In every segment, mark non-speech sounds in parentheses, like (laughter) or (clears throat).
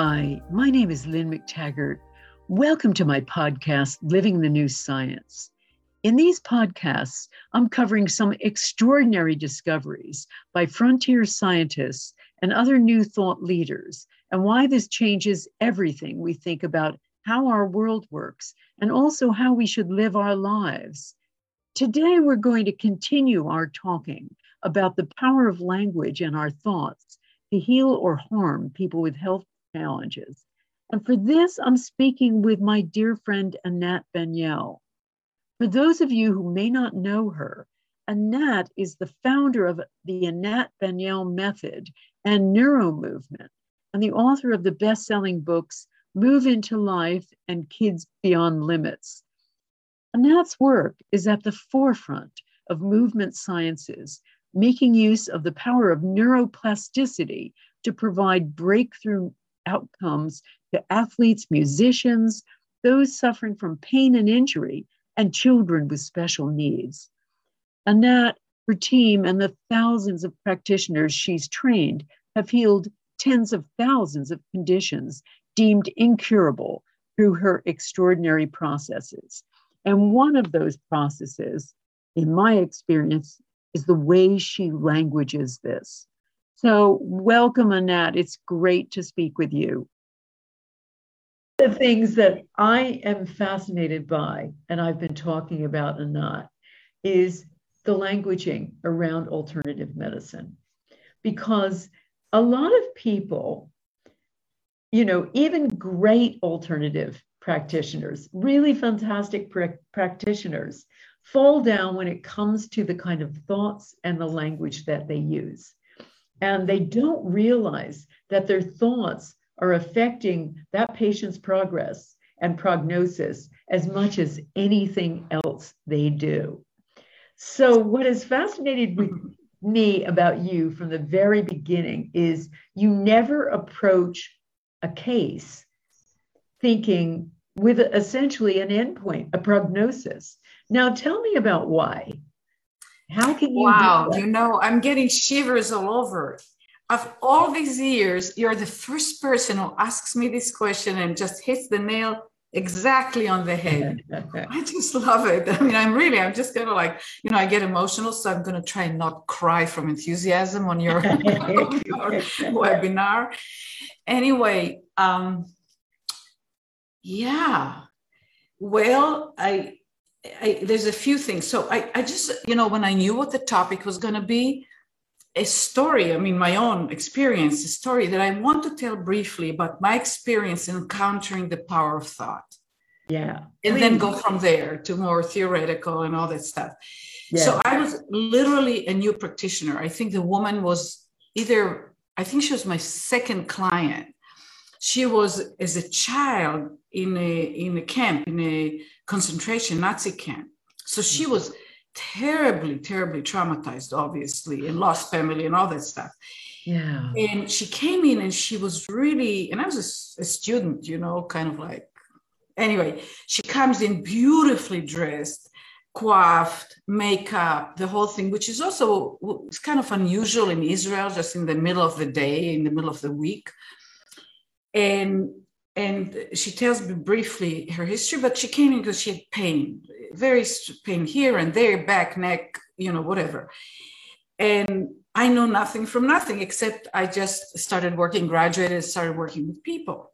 Hi, my name is Lynne McTaggart. Welcome to my podcast, Living the New Science. In these podcasts, I'm covering some extraordinary discoveries by frontier scientists and other new thought leaders, and why this changes everything we think about how our world works and also how we should live our lives. Today, we're going to continue our talking about the power of language and our thoughts to heal or harm people with health challenges. And for this, I'm speaking with my dear friend Anat Baniel. For those of you who may not know her, Anat is the founder of the Anat Baniel Method and Neuro Movement, and the author of the best selling books Move into Life and Kids Beyond Limits. Anat's work is at the forefront of movement sciences, making use of the power of neuroplasticity to provide breakthrough outcomes to athletes, musicians, those suffering from pain and injury, and children with special needs. Anat, her team, and the thousands of practitioners she's trained have healed tens of thousands of conditions deemed incurable through her extraordinary processes. And one of those processes, in my experience, is the way she languages this. So, welcome, Anat. It's great to speak with you. The things that I am fascinated by, and I've been talking about Anat, is the languaging around alternative medicine. Because a lot of people, you know, even great alternative practitioners, really fantastic pr- practitioners, fall down when it comes to the kind of thoughts and the language that they use and they don't realize that their thoughts are affecting that patient's progress and prognosis as much as anything else they do. So, what has fascinated with mm-hmm. me about you from the very beginning is you never approach a case thinking with essentially an endpoint, a prognosis. Now, tell me about why. How can you? Wow, you know, I'm getting shivers all over. Of all these years, you're the first person who asks me this question and just hits the nail exactly on the head. (laughs) I just love it. I mean, I'm really, I'm just gonna like, you know, I get emotional, so I'm gonna try and not cry from enthusiasm on your, (laughs) (laughs) your webinar. Anyway, um, yeah. Well, I I, there's a few things. So I, I just, you know, when I knew what the topic was going to be, a story, I mean, my own experience, a story that I want to tell briefly about my experience encountering the power of thought. Yeah. And Please. then go from there to more theoretical and all that stuff. Yeah. So I was literally a new practitioner. I think the woman was either, I think she was my second client. She was as a child in a in a camp in a concentration Nazi camp. So she mm-hmm. was terribly, terribly traumatized, obviously, and lost family and all that stuff. Yeah. And she came in and she was really, and I was a, a it's you know, kind of like, anyway, she comes in beautifully dressed, coiffed, makeup, the whole thing, which is also it's kind of unusual in Israel, just in the middle of the day, in the middle of the week. And and she tells me briefly her history, but she came in because she had pain, very pain here and there, back, neck, you know, whatever. And I know nothing from nothing except I just started working, graduated, started working with people.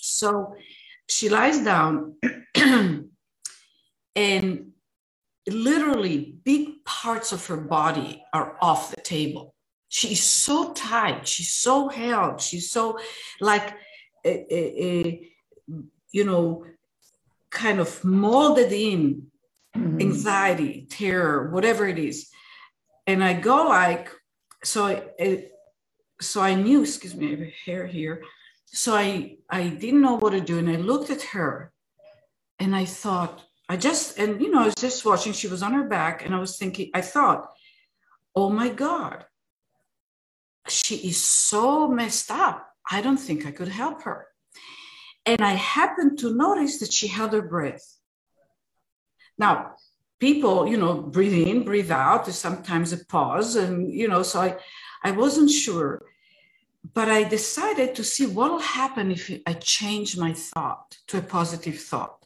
So she lies down (clears throat) and literally big parts of her body are off the table. She's so tight, she's so held, she's so like a, a, you know, kind of molded in mm-hmm. anxiety, terror, whatever it is. And I go like, so I, so I knew, excuse me, I have hair here. So I, I didn't know what to do. And I looked at her and I thought, I just, and you know, I was just watching, she was on her back and I was thinking, I thought, oh my God, she is so messed up. I don't think I could help her. And I happened to notice that she held her breath. Now, people, you know, breathe in, breathe out. There's sometimes a pause. And, you know, so I, I wasn't sure. but I decided to see what will happen if I change my thought to a positive thought.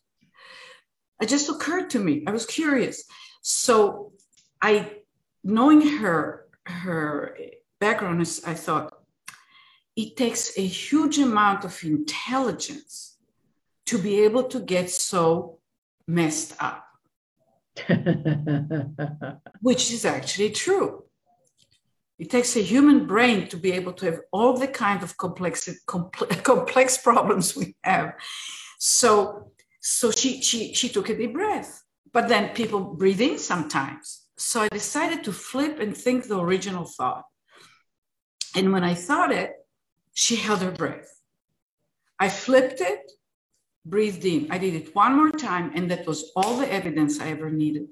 It just occurred to me. I was curious. So I, knowing her, her background, is I thought it takes a huge amount of intelligence to be able to get so messed up, (laughs) which is actually true. It takes a human brain to be able to have all the kind of complex, complex, (laughs) complex problems we have. So, so she, she, she took a deep breath, but then people breathe in sometimes. So I decided to flip and think the original thought. And when I thought it, she held her breath. I flipped it, breathed in. I did it one more time, and that was all the evidence I ever needed.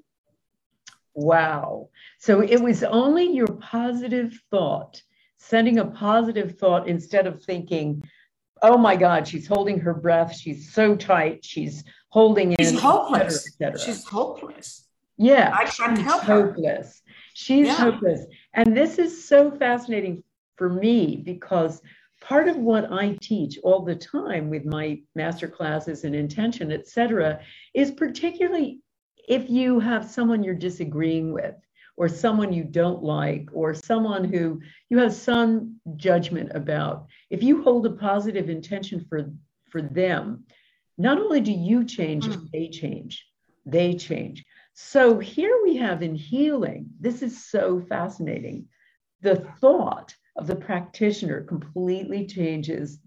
Wow. So it was only your positive thought, sending a positive thought instead of thinking, oh my God, she's holding her breath. She's so tight. She's holding she's in. Hopeless. Et cetera, et cetera. She's hopeless. Yeah. I can't she's help hopeless. Her. She's yeah. hopeless. And this is so fascinating for me because part of what I teach all the time with my master classes and intention, et cetera, is particularly if you have someone you're disagreeing with or someone you don't like or someone who you have some judgment about if you hold a positive intention for for them not only do you change mm. they change they change so here we have in healing this is so fascinating the thought of the practitioner completely changes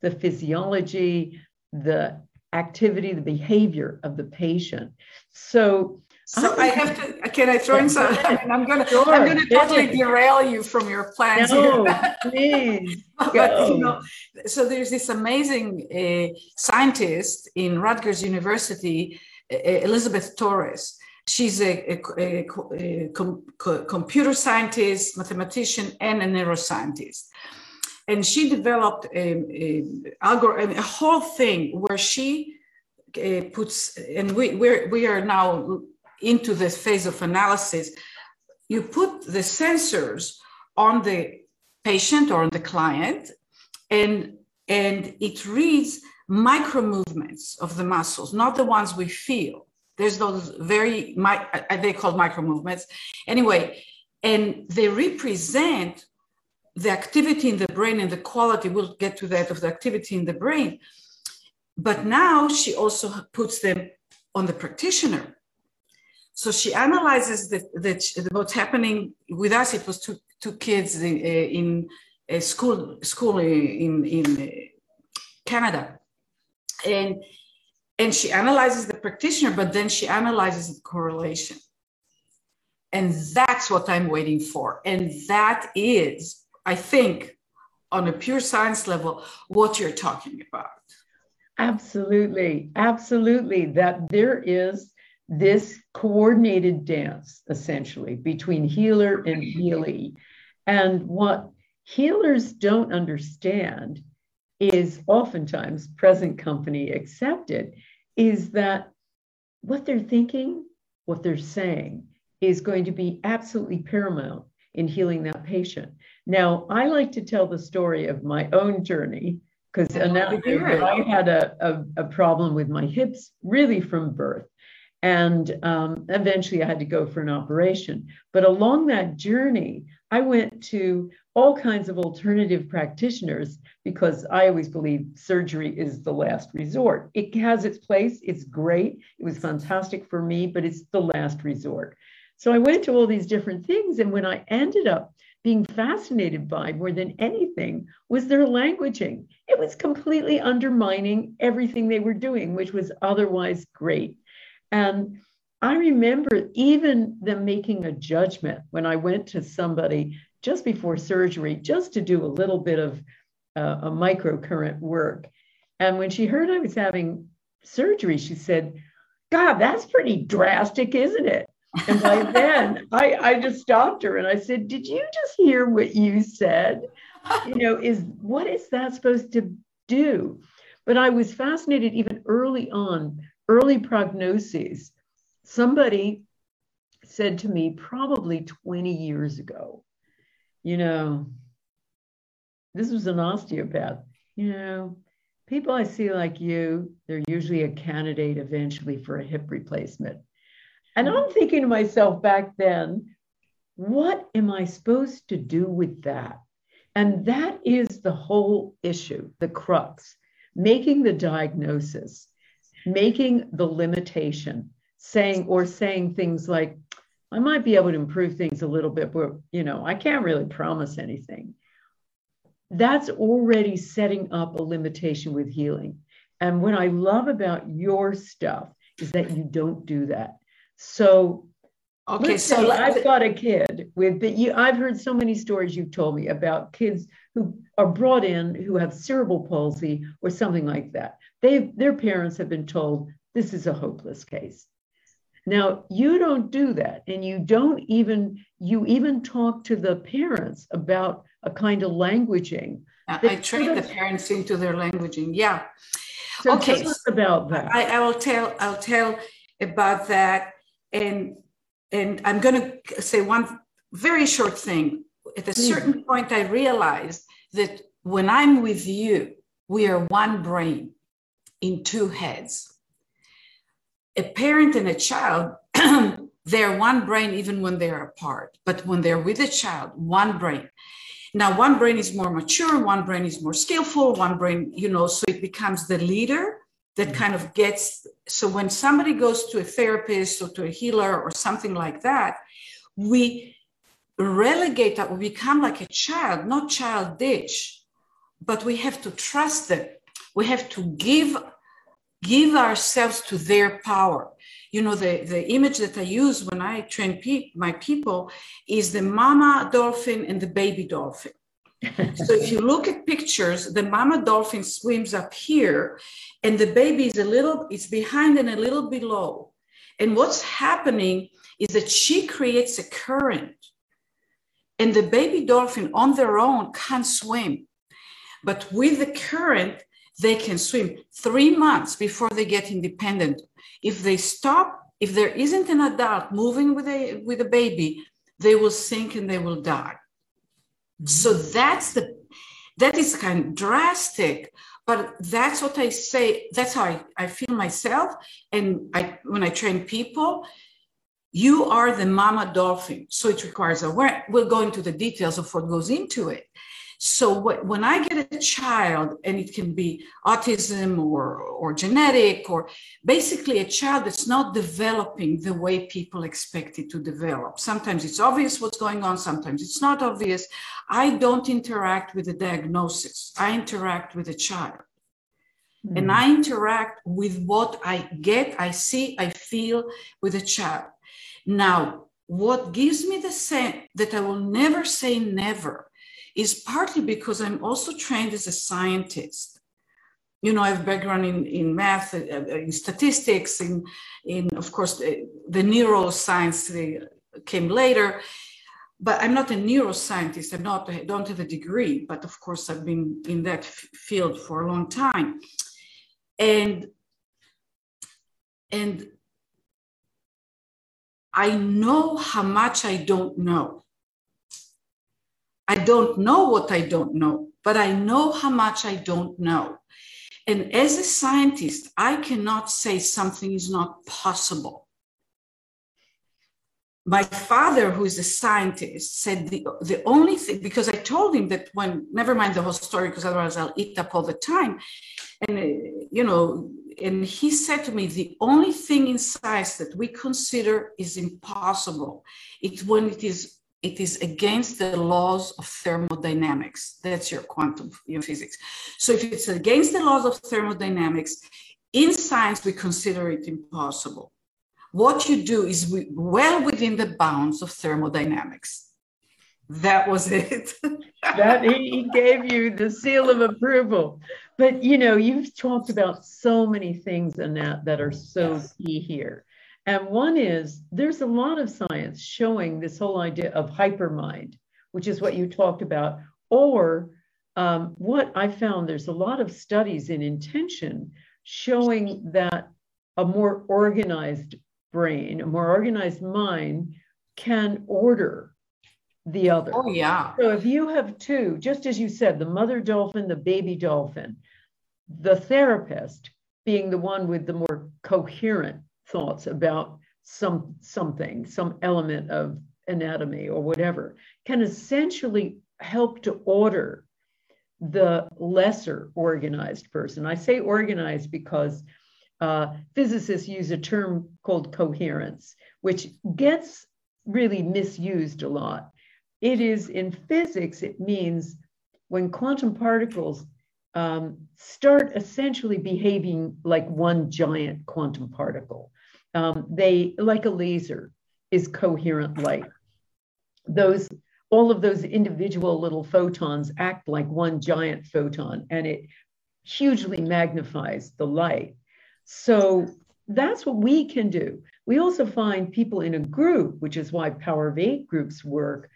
the physiology the activity, the behavior of the patient. So, so I, I have to. Can I throw in some? I mean, I'm gonna. Sure, I'm gonna totally derail you from your plans no, here. please. (laughs) but, you know, so there's this amazing uh, scientist in Rutgers University, uh, Elizabeth Torres. She's a, a, a, a com, co, computer scientist, mathematician, and a neuroscientist and she developed a, a, algorithm, a whole thing where she uh, puts, and we we're, we are now into this phase of analysis. You put the sensors on the patient or on the client, and and it reads micro movements of the muscles, not the ones we feel. There's those very, uh, they called micro movements. Anyway, and they represent the activity in the brain and the quality, we'll get to that of the activity in the brain. But now she also puts them on the practitioner. So she analyzes the, the, what's happening with us. It was two, two kids in, uh, in a school, school in, in uh, Canada. And, and she analyzes the practitioner, but then she analyzes the correlation. And that's what I'm waiting for. And that is I think, on a pure science level, what you're talking about. Absolutely. Absolutely. That there is this coordinated dance, essentially, between healer and healee. And what healers don't understand is oftentimes present company accepted is that what they're thinking, what they're saying is going to be absolutely paramount in healing that patient. Now, I like to tell the story of my own journey because I had a, a, a, problem with my hips really from birth. And um, eventually I had to go for an operation. But along that journey, I went to all kinds of alternative practitioners because I always believe surgery is the last resort. It has its place, it's great, it was fantastic for me, but it's the last resort. So I went to all these different things. And when I ended up being fascinated by more than anything was their languaging. It was completely undermining everything they were doing, which was otherwise great. And I remember even them making a judgment when I went to somebody just before surgery, just to do a little bit of uh, a microcurrent work. And when she heard I was having surgery, she said, God, that's pretty drastic, isn't it? And by (laughs) then, I, I just stopped her and I said, Did you just hear what you said? You know, is what is that supposed to do? But I was fascinated even early on, early prognoses. Somebody said to me, probably 20 years ago, you know, this was an osteopath. You know, people I see like you, they're usually a candidate eventually for a hip replacement. And I'm thinking to myself back then, what am I supposed to do with that? And that is the whole issue, the crux, making the diagnosis, making the limitation, saying or saying things like, I might be able to improve things a little bit, but you know, I can't really promise anything. That's already setting up a limitation with healing. And what I love about your stuff is that you don't do that. So Okay, so I've got a kid with, but you, I've heard so many stories you've told me about kids who are brought in who have cerebral palsy or something like that. They, their parents have been told this is a hopeless case. Now you don't do that, and you don't even you even talk to the parents about a kind of languaging. I train the parents into their languaging. Yeah. So okay. Tell us about that. I, I will tell. I'll tell about that, and and I'm going to say one very short thing. At a hmm. certain point, I realized that when I'm with you, we are one brain in two heads. A parent and a child, (clears throat) they're one brain even when they're apart, but when they're with a child, one brain. Now, one brain is more mature, one brain is more skillful, one brain, you know, so it becomes the leader that mm. kind of gets so when somebody goes to a therapist or to a healer or something like that we relegate that we become like a child not childish but we have to trust them we have to give give ourselves to their power you know the, the image that i use when i train pe- my people is the mama dolphin and the baby dolphin (laughs) so if you look at pictures, the mama dolphin swims up here and the baby is a little, it's behind and a little below. And what's happening is that she creates a current and the baby dolphin on their own can't swim. But with the current, they can swim three months before they get independent. If they stop, if there isn't an adult moving with a, with a baby, they will sink and they will die. So mm-hmm. that's the that is kind of drastic, but that's what I say. That's how I, I feel myself. And I when I train people, you are the mama dolphin. So it requires awareness. We'll go into the details of what goes into it. So when I get a child, and it can be autism or, or genetic, or basically a child that's not developing the way people expect it to develop. Sometimes it's obvious what's going on, sometimes it's not obvious. I don't interact with the diagnosis, I interact with the child. Mm. And I interact with what I get, I see, I feel with the child. Now, what gives me the sense that I will never say never is partly because I'm also trained as a scientist. You know, I have background in, in math, uh, uh, in statistics, in, in of course, the, the neuroscience came later. But I'm not a neuroscientist. I'm not, I don't have a degree, but of course, I've been in that field for a long time. And, and I know how much I don't know. I don't know what I don't know, but I know how much I don't know. And as a scientist, I cannot say something is not possible. My father, who is a scientist, said the, the only thing, because I told him that when, never mind the whole story, because otherwise I'll eat up all the time. And, uh, you know, and he said to me, the only thing in science that we consider is impossible, it's when it is it is against the laws of thermodynamics. That's your quantum your physics. So if it's against the laws of thermodynamics, in science, we consider it impossible. What you do is well within the bounds of thermodynamics. That was it. (laughs) that he gave you the seal of approval. But you know, you've talked about so many things, Anat, that are so yes. key here. And one is there's a lot of science showing this whole idea of hypermind, which is what you talked about, or um, what I found there's a lot of studies in intention showing that a more organized brain, a more organized mind can order the other. Oh, yeah. So if you have two, just as you said, the mother dolphin, the baby dolphin, the therapist being the one with the more coherent thoughts about some something, some element of anatomy or whatever, can essentially help to order the lesser organized person. I say organized because uh, physicists use a term called coherence, which gets really misused a lot. It is in physics, it means when quantum particles um, start essentially behaving like one giant quantum particle. Um, they, like a laser, is coherent light. Those, all of those individual little photons act like one giant photon, and it hugely magnifies the light. So that's what we can do. We also find people in a group, which is why Power of Eight groups work.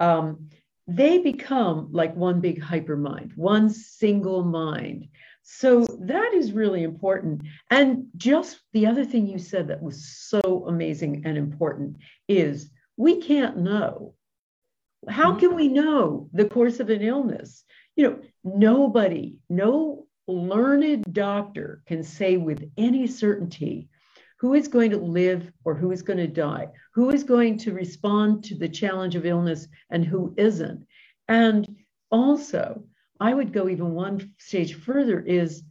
Um, they become like one big hypermind, one single mind. So that is really important. And just the other thing you said that was so amazing and important is we can't know. How mm-hmm. can we know the course of an illness? You know, nobody, no learned doctor can say with any certainty who is going to live or who is going to die, who is going to respond to the challenge of illness and who isn't. And also, I would go even one stage further is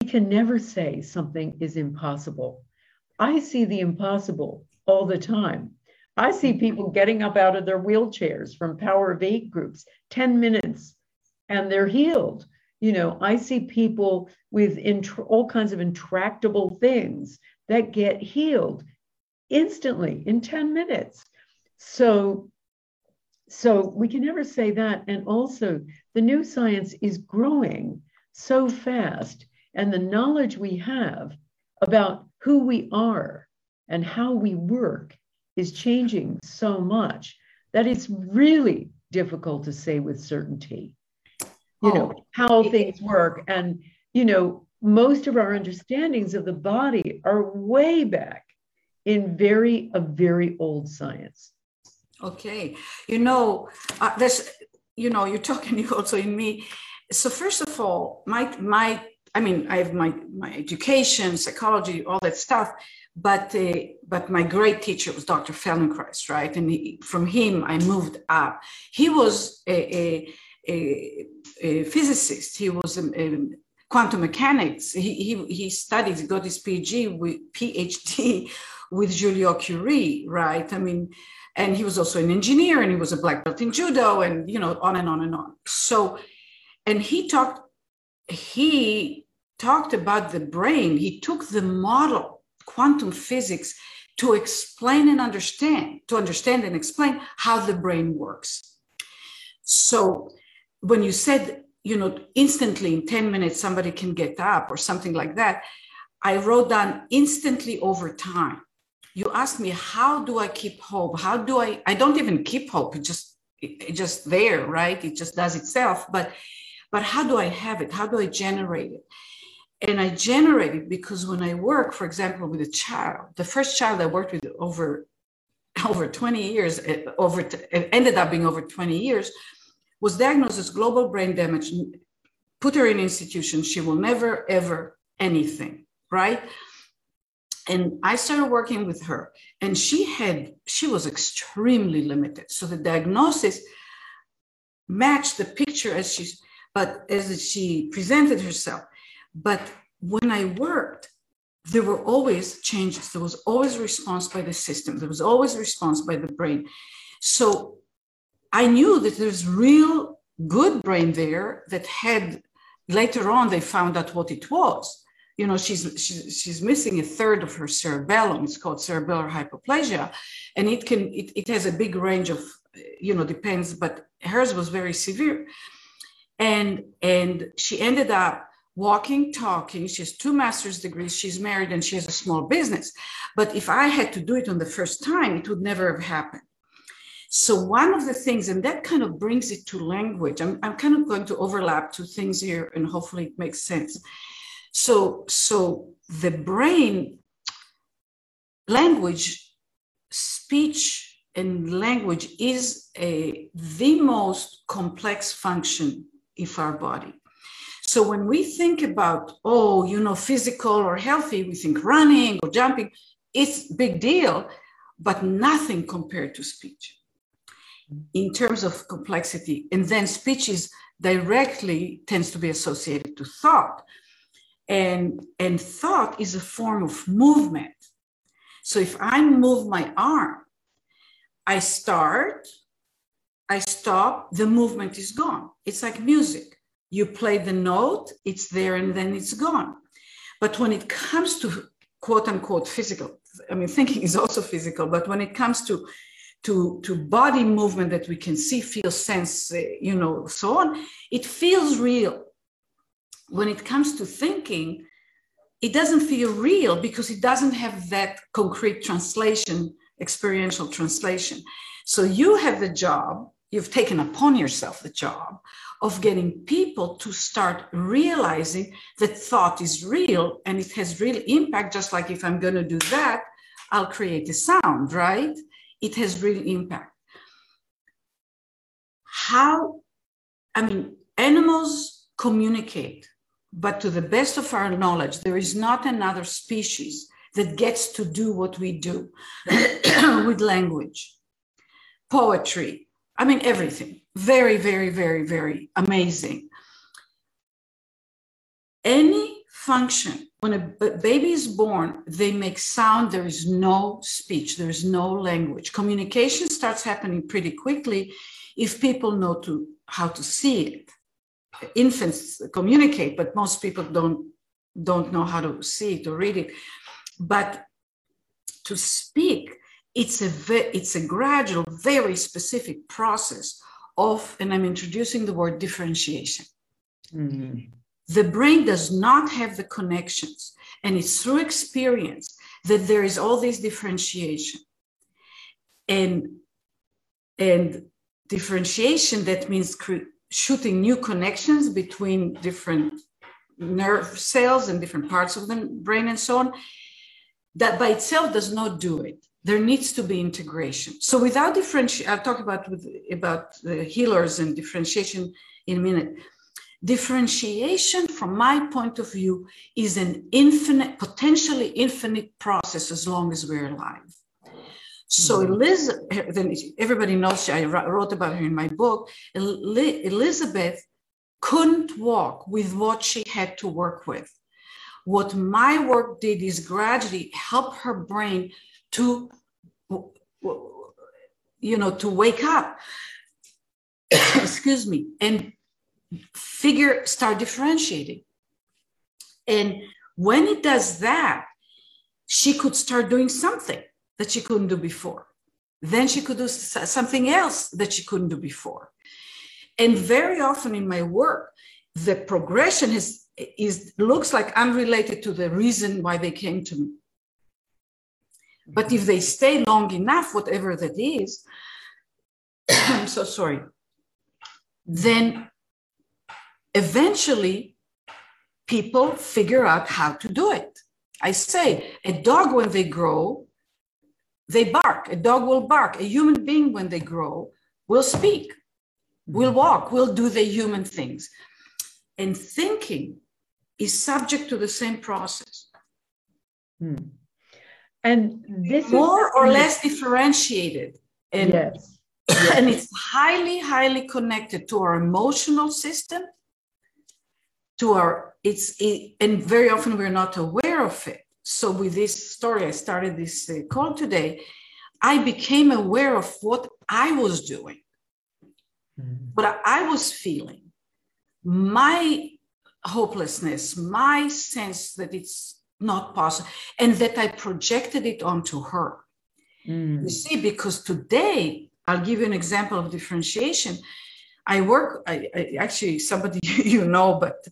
we can never say something is impossible. I see the impossible all the time. I see people getting up out of their wheelchairs from power of eight groups, 10 minutes, and they're healed. You know, I see people with all kinds of intractable things that get healed instantly in 10 minutes. So, so we can never say that. And also, the new science is growing so fast, and the knowledge we have about who we are and how we work is changing so much that it's really difficult to say with certainty you oh, know how things work and you know most of our understandings of the body are way back in very a very old science. Okay. You know uh, you know you're talking (laughs) you also in me. So first of all my my i mean i have my my education psychology all that stuff but uh, but my great teacher was dr feldenkrais right? And he, from him i moved up. He was a, a, a, a physicist. He was a, quantum mechanics. He, he, he studied, he got his PhD with PhD (laughs) with Joliot-Curie, right? I mean, and he was also an engineer and he was a black belt in judo and you know on and on and on. So, and he talked, he talked about the brain. He took the model quantum physics to explain and understand, to understand and explain how the brain works. So when you said you know, instantly in 10 minutes, somebody can get up or something like that. I wrote down instantly over time. You asked me, how do I keep hope? How do I, I don't even keep hope. It just, it, it just there, right? It just does itself. But, but how do I have it? How do I generate it? And I generate it because when I work, for example, with a child, the first child I worked with over, (laughs) over 20 years, eh, over, it ended up being over 20 years, was diagnosed as global brain damage, put her in institution. She will never, ever anything, right? And I started working with her, and she had, she was extremely limited. So the diagnosis matched the picture as she, but as she presented herself. But when I worked, there were always changes. There was always response by the system. There was always response by the brain. So I knew that there's real good brain there that had later on they found out what it was. You know, she's she's, she's missing a third of her cerebellum. It's called cerebellar hypoplasia, and it can it, it has a big range of you know depends, but hers was very severe, and and she ended up walking, talking. She has two master's degrees. She's married and she has a small business. But if I had to do it on the first time, it would never have happened. So one of the things, and that kind of brings it to language. I'm, I'm kind of going to overlap two things here, and hopefully it makes sense. So, so the brain, language, speech, and language is a, the most complex function of our body. So when we think about, oh, you know, physical or healthy, we think running or jumping, it's big deal, but nothing compared to speech in terms of complexity. And then speech is directly tends to be associated to thought. And, and thought is a form of movement. So if I move my arm, I start, I stop, the movement is gone. It's like music. You play the note, it's there, and then it's gone. But when it comes to quote unquote physical, I mean, thinking is also physical, but when it comes to to, to body movement that we can see, feel, sense, uh, you know, so on, it feels real. When it comes to thinking, it doesn't feel real because it doesn't have that concrete translation, experiential translation. So you have the job, you've taken upon yourself the job of getting people to start realizing that thought is real and it has real impact. Just like if I'm going to do that, I'll create a sound, right? It has real impact. How, I mean, animals communicate but to the best of our knowledge, there is not another species that gets to do what we do (clears throat) with language, poetry. I mean, everything. Very, very, very, very amazing. Any function, when a baby is born, they make sound, there is no speech, there is no language. Communication starts happening pretty quickly if people know to, how to see it infants communicate, but most people don't don't know how to see it or read it. But to speak, it's a ve- it's a gradual, very specific process of, and I'm introducing the word differentiation. Mm-hmm. The brain does not have the connections, and it's through experience that there is all this differentiation. And and differentiation that means cre- shooting new connections between different nerve cells and different parts of the brain and so on that by itself does not do it. There needs to be integration. So without differentiation i'll talk about with, about the healers and differentiation in a minute differentiation from my point of view is an infinite potentially infinite process as long as we're alive so mm-hmm. Elizabeth, everybody knows I wrote about her in my book. Elizabeth couldn't walk with what she had to work with. What my work did is gradually help her brain to, you know, to wake up. (coughs) Excuse me, and figure start differentiating. And when it does that, she could start doing something that she couldn't do before. Then she could do something else that she couldn't do before. And very often in my work, the progression is, is looks like unrelated to the reason why they came to me. But if they stay long enough, whatever that is, (coughs) I'm so sorry, then eventually people figure out how to do it. I say a dog, when they grow, they bark. A dog will bark. A human being, when they grow, will speak, will walk, will do the human things. And thinking is subject to the same process. Hmm. And this more is- or less differentiated. And, yes. (coughs) yes. and it's highly, highly connected to our emotional system, to our, it's, it, and very often we're not aware of it so with this story, I started this uh, call today. I became aware of what I was doing, mm-hmm. what I was feeling, my hopelessness, my sense that it's not possible, and that I projected it onto her. Mm. You see, because today, I'll give you an example of differentiation. I work, I, I actually, somebody (laughs) you know, but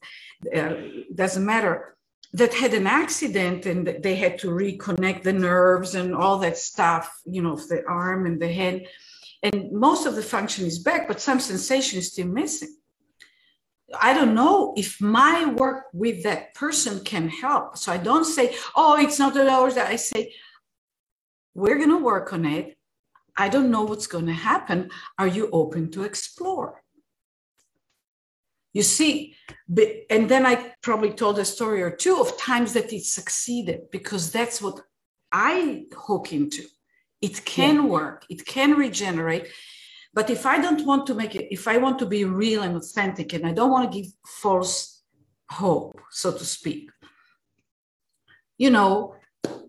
uh, doesn't matter that had an accident and they had to reconnect the nerves and all that stuff, you know, of the arm and the head. And most of the function is back, but some sensation is still missing. I don't know if my work with that person can help. So I don't say, oh, it's not the hours that I say, we're going to work on it. I don't know what's going to happen. Are you open to explore? You see, and then I probably told a story or two of times that it succeeded because that's what I hook into. It can yeah. work, it can regenerate. But if I don't want to make it, if I want to be real and authentic and I don't want to give false hope, so to speak, you know,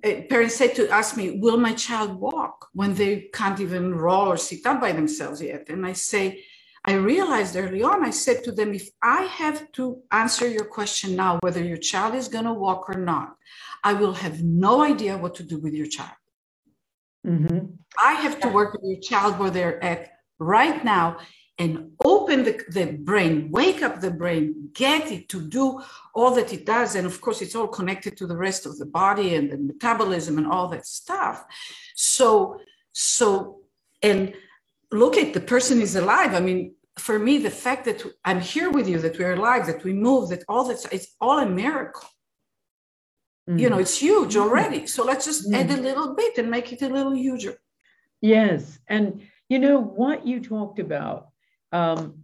eh, parents say to ask me, Will my child walk when they can't even roll or sit up by themselves yet? And I say, I realized early on, I said to them, if I have to answer your question now, whether your child is going to walk or not, I will have no idea what to do with your child. Mm-hmm. I have to work with your child where they're at right now and open the, the brain, wake up the brain, get it to do all that it does. And of course, it's all connected to the rest of the body and the metabolism and all that stuff. So, so, and look at the person is alive. I mean, for me, the fact that I'm here with you, that we're alive, that we move, that all that it's all a miracle. Mm. You know, it's huge mm-hmm. already. So let's just mm. add a little bit and make it a little huger. Yes. And you know what you talked about. Um,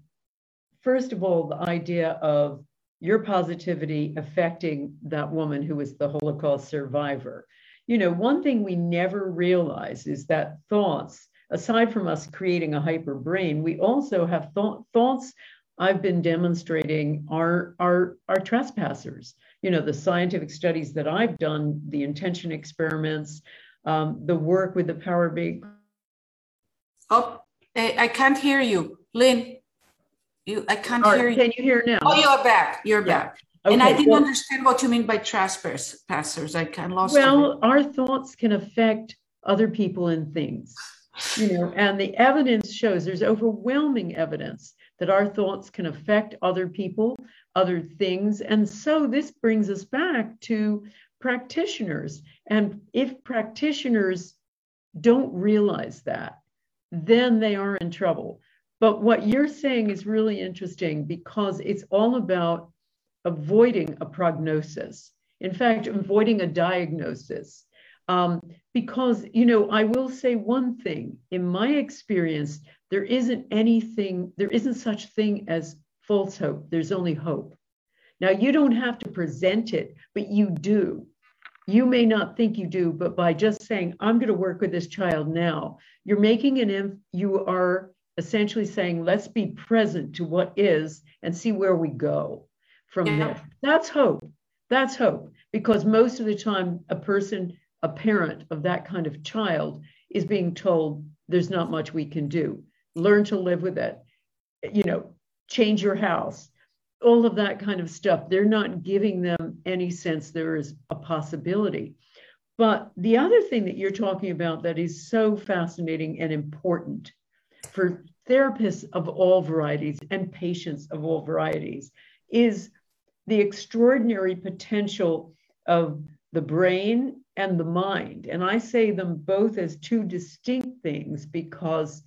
first of all, the idea of your positivity affecting that woman who was the Holocaust survivor. You know, one thing we never realize is that thoughts aside from us creating a hyper brain, we also have th- thoughts I've been demonstrating are, are, are trespassers. You know, the scientific studies that I've done, the intention experiments, um, the work with the power big. Oh, I can't hear you, Lynne. You, I can't hear you. Can you hear now? Oh, you're back. You're yeah. back. Okay, and I didn't well, understand what you mean by trespassers. I kind of lost. Well, our thoughts can affect other people and things you know and the evidence shows there's overwhelming evidence that our thoughts can affect other people other things. And so this brings us back to practitioners. And if practitioners don't realize that then they are in trouble. But what you're saying is really interesting because it's all about avoiding a prognosis. In fact avoiding a diagnosis um, because, you know, I will say one thing in my experience, there isn't anything, there isn't such thing as false hope. There's only hope. Now, you don't have to present it, but you do. You may not think you do, but by just saying, I'm going to work with this child now, you're making an, you are essentially saying, let's be present to what is and see where we go from yeah. there. That's hope. That's hope. Because most of the time, a person a parent of that kind of child is being told there's not much we can do. Learn to live with it. You know, change your house. All of that kind of stuff. They're not giving them any sense there is a possibility. But the other thing that you're talking about that is so fascinating and important for therapists of all varieties and patients of all varieties is the extraordinary potential of the brain and the mind. And I say them both as two distinct things because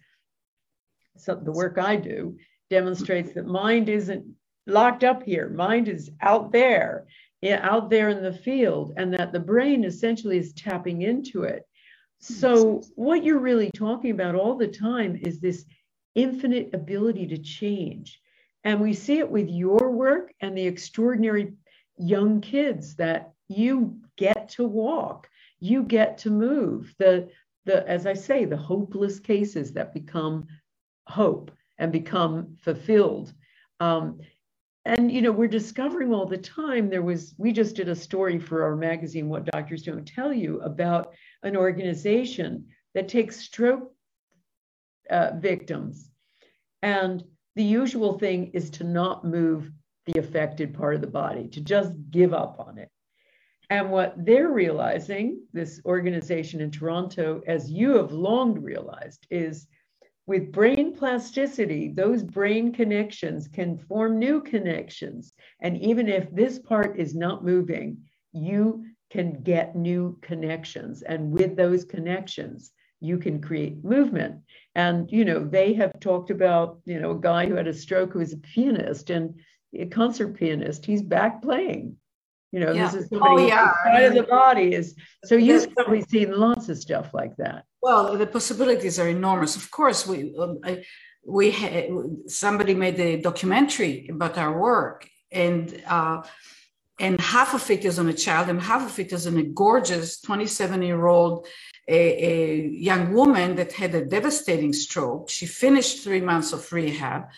so the work I do demonstrates that mind isn't locked up here, mind is out there, out there in the field, and that the brain essentially is tapping into it. Hmm. So, what you're really talking about all the time is this infinite ability to change. And we see it with your work and the extraordinary young kids that you to walk. You get to move. The the as i say the hopeless cases that become hope and become fulfilled. Um, and you know we're discovering all the time there was we just did a story for our magazine what doctors don't tell you about an organization that takes stroke uh, victims. And the usual thing is to not move the affected part of the body to just give up on it and what they're realizing, this organization in Toronto, as you have long realized, is with brain plasticity, those brain connections can form new connections. And even if this part is not moving, you can get new connections. And with those connections, you can create movement. And, you know, they have talked about, you know, a guy who had a stroke who was a pianist and a concert pianist, he's back playing You know, yeah. this is somebody oh, yeah. side of the body is so you've probably seen lots of stuff like that. Well, the possibilities are enormous. Of course, we um, we had, somebody made a documentary about our work, and uh, and half of it is on a child, and half of it is on a gorgeous 27 year old a, a young woman that had a devastating stroke. She finished three months of rehab,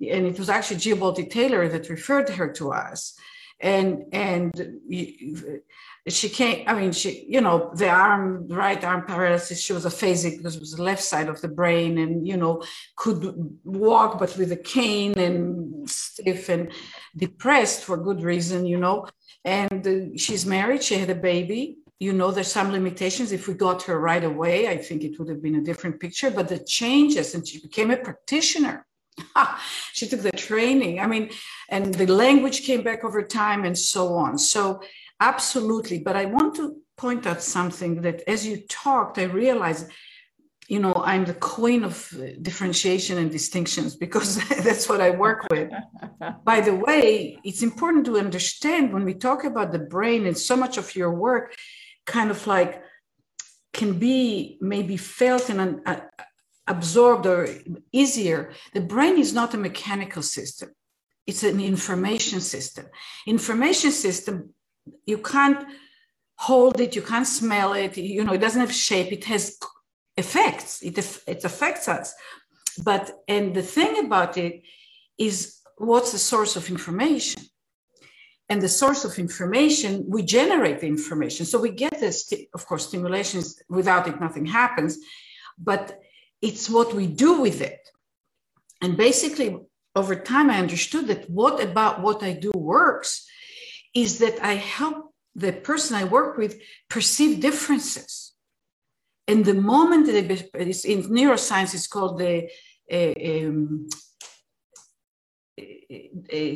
and it was actually Jill Bolte Taylor that referred her to us. And and she came, I mean, she, you know, the arm, right arm paralysis, she was aphasic because it was the left side of the brain and, you know, could walk, but with a cane and stiff and depressed for good reason, you know. And uh, she's married, she had a baby. You know there's some limitations. If we got her right away i think it would have been a different picture but the changes and she became a practitioner (laughs) she took the training i mean and the language came back over time and so on. So absolutely but i want to point out something that as you talked i realized you know i'm the queen of differentiation and distinctions because (laughs) that's what i work with. (laughs) By the way it's important to understand when we talk about the brain and so much of your work kind of like can be maybe felt and uh, absorbed or easier. The brain is not a mechanical system. It's an information system. Information system, you can't hold it, you can't smell it, you know, it doesn't have shape, it has effects, it, it affects us. But, and the thing about it is what's the source of information? and the source of information, we generate the information. So we get this, of course, stimulations. Without it, nothing happens. But it's what we do with it. And basically, over time, I understood that what about what I do works is that I help the person I work with perceive differences. And the moment that it's in neuroscience, it's called the uh, um, uh,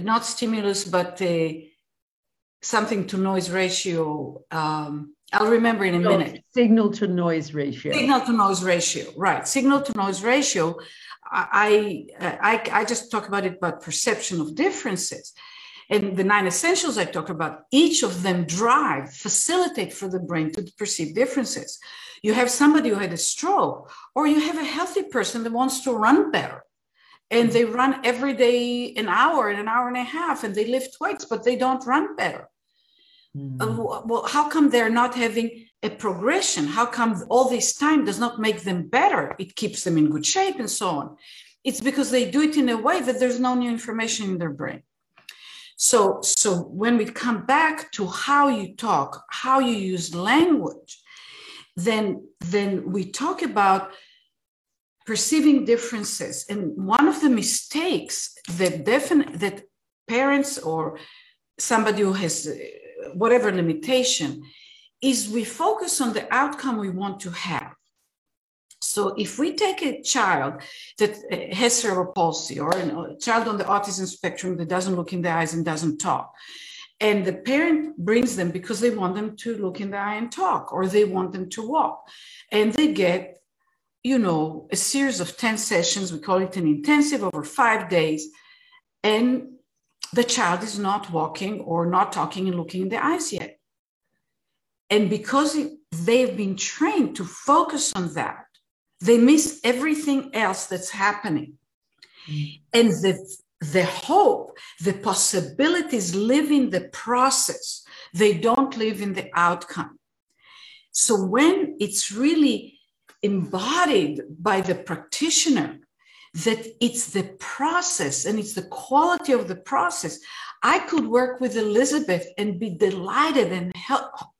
not stimulus, but uh, something to noise ratio. Um, I'll remember in a no, minute. Signal to noise ratio. Signal to noise ratio, right? Signal to noise ratio. I, I, I just talk about it about perception of differences. And the nine essentials I talk about, each of them drive, facilitate for the brain to perceive differences. You have somebody who had a stroke, or you have a healthy person that wants to run better and they run every day an hour and an hour and a half and they lift weights but they don't run better mm. well how come they're not having a progression how come all this time does not make them better it keeps them in good shape and so on it's because they do it in a way that there's no new information in their brain so so when we come back to how you talk how you use language then then we talk about perceiving differences. And one of the mistakes that definite that parents or somebody who has whatever limitation is we focus on the outcome we want to have. So if we take a child that uh, has cerebral palsy or a child on the autism spectrum that doesn't look in the eyes and doesn't talk, and the parent brings them because they want them to look in the eye and talk, or they want them to walk, and they get you know, a series of 10 sessions. We call it an intensive over five days. And the child is not walking or not talking and looking in the eyes yet. And because they've been trained to focus on that, they miss everything else that's happening. Mm. And the, the hope, the possibilities live in the process, they don't live in the outcome. So when it's really embodied by the practitioner that it's the process and it's the quality of the process. I could work with elizabeth and be delighted and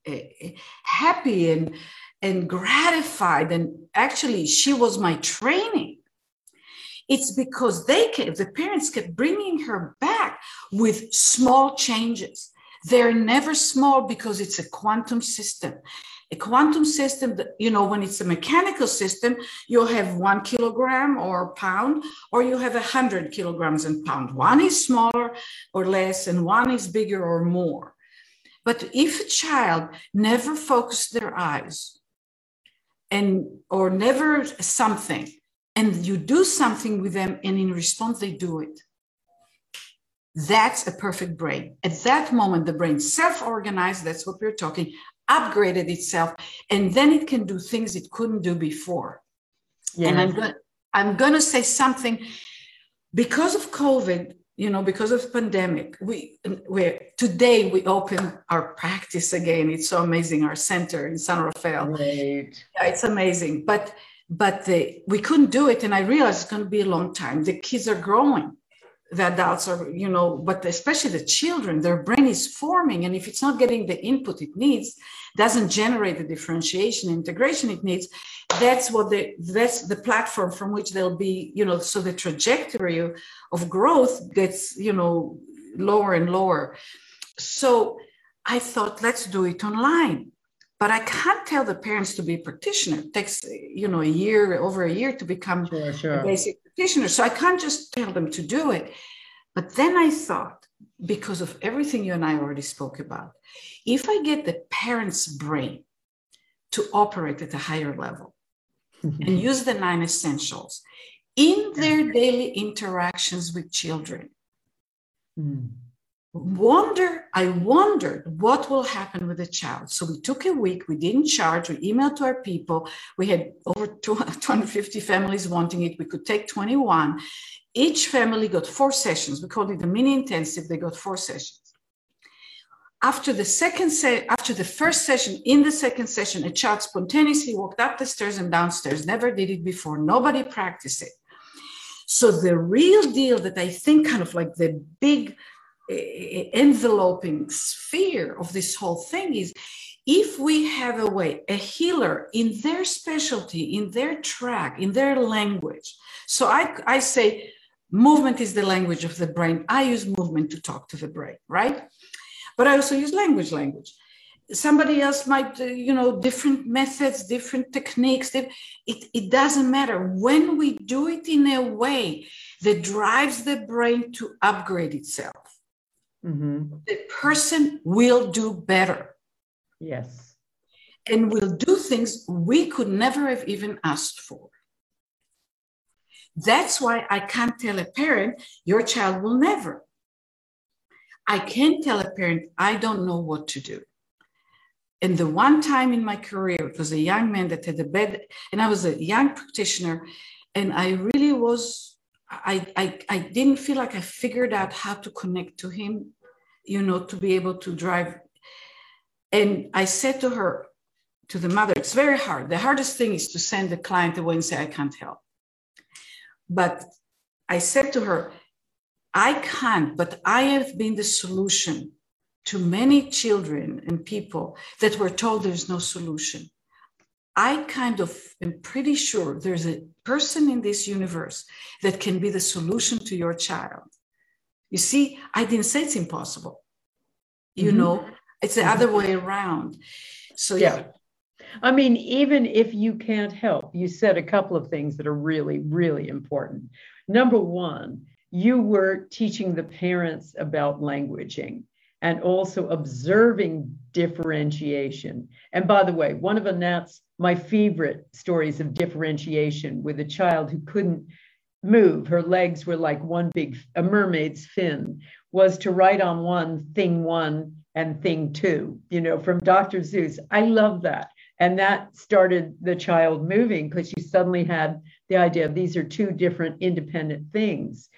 eh, eh, happy and and gratified. And actually she was my training. It's because they kept the parents kept bringing her back with small changes. They're never small because it's a quantum system a quantum system, you know, when it's a mechanical system, you'll have one kilogram or pound, or you have a hundred kilograms and pound. One is smaller or less, and one is bigger or more. But if a child never focused their eyes and or never something, and you do something with them, and in response they do it, That's a perfect brain. At that moment, the brain self organized, that's what we're talking, upgraded itself, and then it can do things it couldn't do before. Yeah. And I'm going, I'm going to say something because of COVID, you know, because of pandemic, we we today we open our practice again. It's so amazing. Our center in San Rafael. Right. Yeah, it's amazing. But but the, we couldn't do it, and I realized it's going to be a long time. The kids are growing, the adults are, you know, but especially the children, their brain is forming. And if it's not getting the input it needs, doesn't generate the differentiation, integration it needs, that's what the that's the platform from which they'll be, you know, so the trajectory of, of growth gets, you know, lower and lower. So I thought, let's do it online. But I can't tell the parents to be a practitioner. It takes, you know, a year, over a year to become sure, sure. a basic practitioner. So I can't just tell them to do it. But then I thought, because of everything you and I already spoke about, if I get the parent's brain to operate at a higher level mm-hmm. and (laughs) use the nine essentials in their daily interactions with children, mm wonder i wondered what will happen with the child. So we took a week we didn't charge we emailed to our people. We had over 250 (laughs) families wanting it. We could take 21 each family got four sessions. We called it a mini intensive. They got four sessions. After the second se- after the first session in the second session a child spontaneously walked up the stairs and downstairs never did it before nobody practiced it. So the real deal that i think kind of like the big enveloping sphere of this whole thing is if we have a way, a healer in their specialty, in their track, in their language. So I, I say movement is the language of the brain. I use movement to talk to the brain, right? But I also use language, language. Somebody else might, uh, you know, different methods, different techniques. It, it doesn't matter. When we do it in a way that drives the brain to upgrade itself, mm-hmm. the person will do better. Yes. And will do things we could never have even asked for. That's why I can't tell a parent, your child will never. I can't tell a parent, I don't know what to do. And the one time in my career, it was a young man that had a bed, and I was a young practitioner, and I really was I, I, I didn't feel like I figured out how to connect to him, you know, to be able to drive. And I said to her, to the mother, it's very hard. The hardest thing is to send the client away and say, I can't help. But I said to her, I can't, but I have been the solution to many children and people that were told there's no solution. I kind of am pretty sure there's a person in this universe that can be the solution to your child. You see, I didn't say it's impossible. You mm-hmm. know, it's the other way around. So, yeah. yeah. I mean, even if you can't help, you said a couple of things that are really, really important. Number one, you were teaching the parents about languaging and also observing differentiation. And by the way, one of Anat's my favorite stories of differentiation with a child who couldn't move, her legs were like one big a mermaid's fin, was to write on one thing one and thing two, you know, from Dr. Seuss. I love that. And that started the child moving because she suddenly had the idea of these are two different independent things.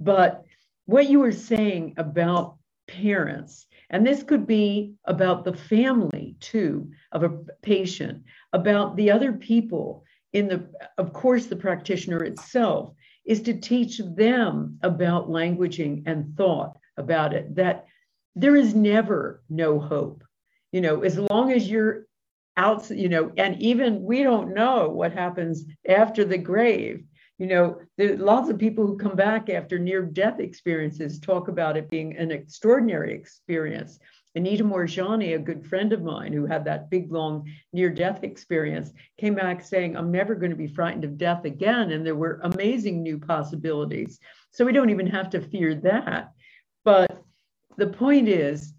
But what you were saying about parents, and this could be about the family too of a patient, about the other people in the, of course, the practitioner itself, is to teach them about languaging and thought about it, that there is never no hope. You know, as long as you're out, you know, and even we don't know what happens after the grave. You know, lots of people who come back after near death experiences talk about it being an extraordinary experience. Anita Moorjani, a good friend of mine who had that big, long near death experience, came back saying, I'm never going to be frightened of death again. And there were amazing new possibilities. So we don't even have to fear that. But the point is,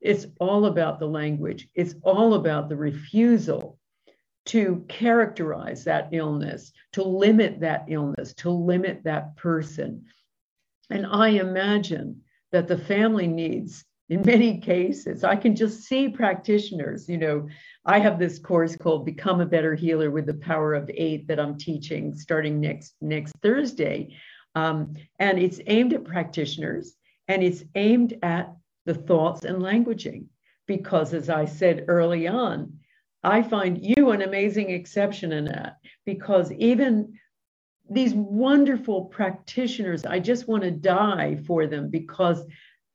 it's all about the language, it's all about the refusal to characterize that illness, to limit that illness, to limit that person. And I imagine that the family needs in many cases. I can just see practitioners, you know, I have this course called Become a Better Healer with the Power of Eight that I'm teaching starting next next Thursday. Um, and it's aimed at practitioners and it's aimed at the thoughts and languaging. Because as I said early on, I find you an amazing exception in that because even these wonderful practitioners, I just want to die for them because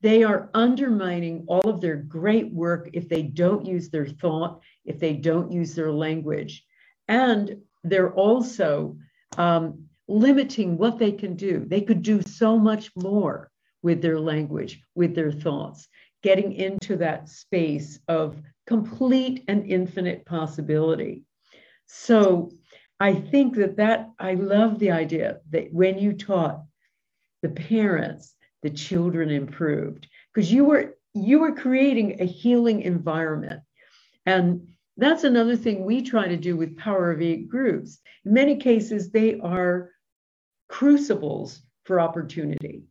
they are undermining all of their great work if they don't use their thought, if they don't use their language. And they're also um, limiting what they can do. They could do so much more with their language, with their thoughts, getting into that space of complete and infinite possibility. So I think that that I love the idea that when you taught the parents, the children improved because you were you were creating a healing environment. And that's another thing we try to do with Power of Eight groups. In many cases, they are crucibles for opportunity,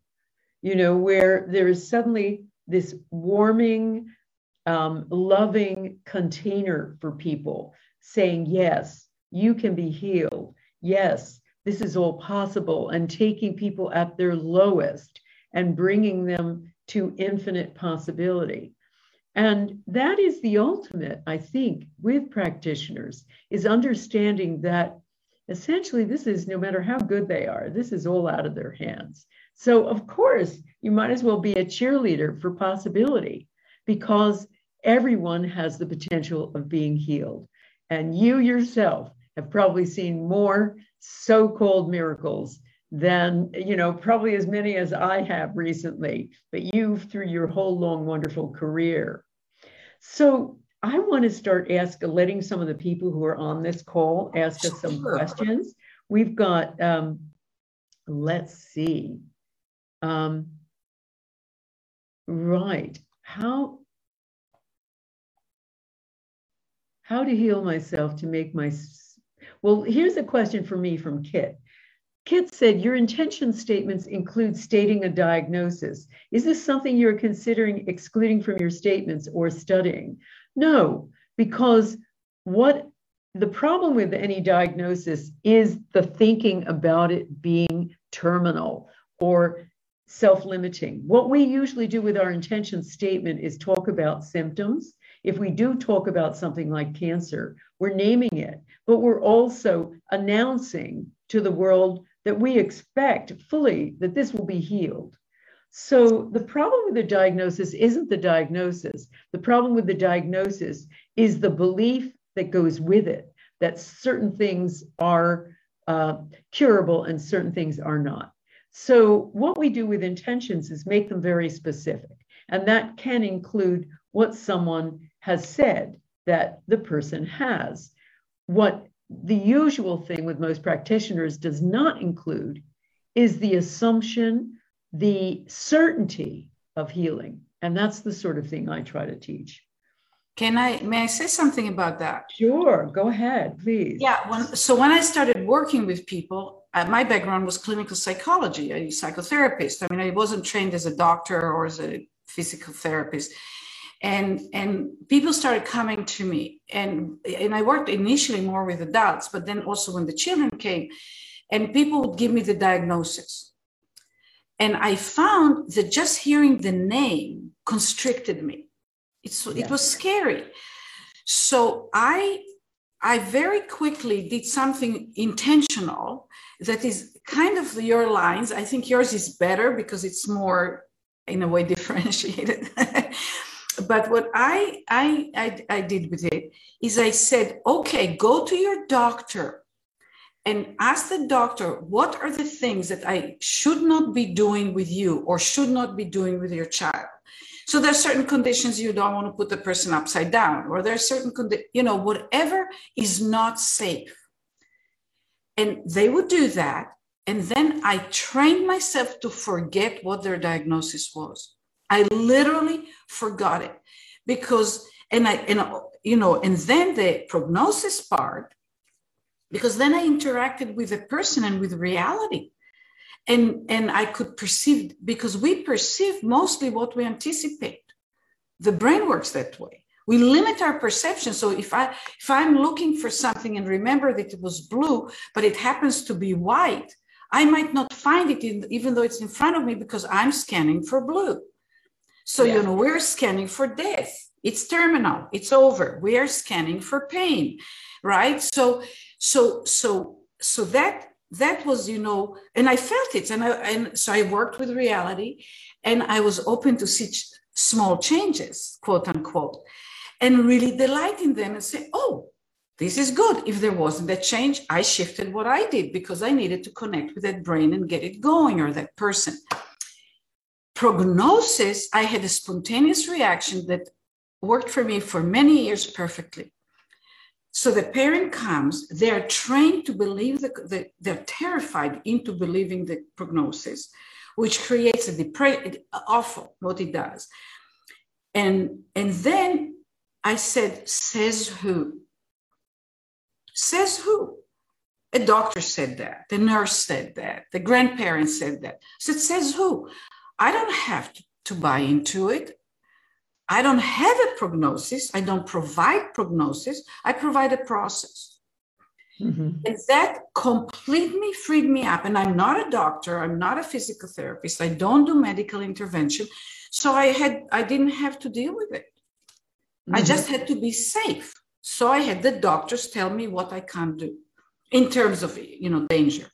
you know, where there is suddenly this warming, um, loving container for people saying, yes, you can be healed. Yes, this is all possible. And taking people at their lowest and bringing them to infinite possibility. And that is the ultimate, I think, with practitioners, is understanding that essentially this is no matter how good they are, this is all out of their hands. So, of course, you might as well be a cheerleader for possibility because everyone has the potential of being healed. And you yourself have probably seen more so called miracles than, you know, probably as many as I have recently, but you've through your whole long, wonderful career. So, I want to start asking, letting some of the people who are on this call ask us some questions. We've got, um, let's see, um, right. How how to heal myself to make my well here's a question for me from kit. Kit said your intention statements include stating a diagnosis. Is this something you're considering excluding from your statements or studying? No because what the problem with any diagnosis is the thinking about it being terminal or self limiting. What we usually do with our intention statement is talk about symptoms. If we do talk about something like cancer, we're naming it, but we're also announcing to the world that we expect fully that this will be healed. So the problem with the diagnosis isn't the diagnosis. The problem with the diagnosis is the belief that goes with it that certain things are uh, curable and certain things are not. So, what we do with intentions is make them very specific. And that can include what someone has said that the person has. What the usual thing with most practitioners does not include is the assumption, the certainty of healing. And that's the sort of thing I try to teach. Can I may I say something about that? Sure, go ahead, please. Yeah, when, so when I started working with people, uh, my background was clinical psychology, a psychotherapist. I mean, I wasn't trained as a doctor or as a physical therapist. And, and people started coming to me and, and I worked initially more with adults, but then also when the children came and people would give me the diagnosis. And I found that just hearing the name constricted me it's, yeah. It was scary. So I I very quickly did something intentional that is kind of your lines. I think yours is better because it's more, in a way, (laughs) differentiated. but what I, I, I I did with it is I said, okay, go to your doctor and ask the doctor what are the things that I should not be doing with you or should not be doing with your child. So there are certain conditions you don't want to put the person upside down, or there are certain, condi- you know, whatever is not safe. And they would do that. And then I trained myself to forget what their diagnosis was. I literally forgot it because, and I, and, you know, and then the prognosis part, because then I interacted with the person and with reality. and and i could perceive because we perceive mostly what we anticipate the brain works that way we limit our perception. So if i if i'm looking for something and remember that it was blue but it happens to be white i might not find it in, even though it's in front of me because i'm scanning for blue. So yeah. you know we're scanning for death. It's terminal. It's over. We are scanning for pain right? So so so so that that was you know and i felt it. And i and so i worked with reality and i was open to see ch- small changes quote unquote and really delight in them and say oh this is good. If there wasn't that change i shifted what i did because i needed to connect with that brain and get it going or that person. Prognosis i had a spontaneous reaction that worked for me for many years perfectly. So the parent comes, they're trained to believe the, the, they're terrified into believing the prognosis, which creates a depression, awful what it does. And, and then I said, says who? Says who? A doctor said that, the nurse said that, the grandparents said that. So it says who? I don't have to, buy into it. I don't have a prognosis. I don't provide prognosis. I provide a process. Mm-hmm. And that completely freed me up. And I'm not a doctor. I'm not a physical therapist. I don't do medical intervention. So I had I didn't have to deal with it. Mm-hmm. I just had to be safe. So I had the doctors tell me what I can't do in terms of you know danger.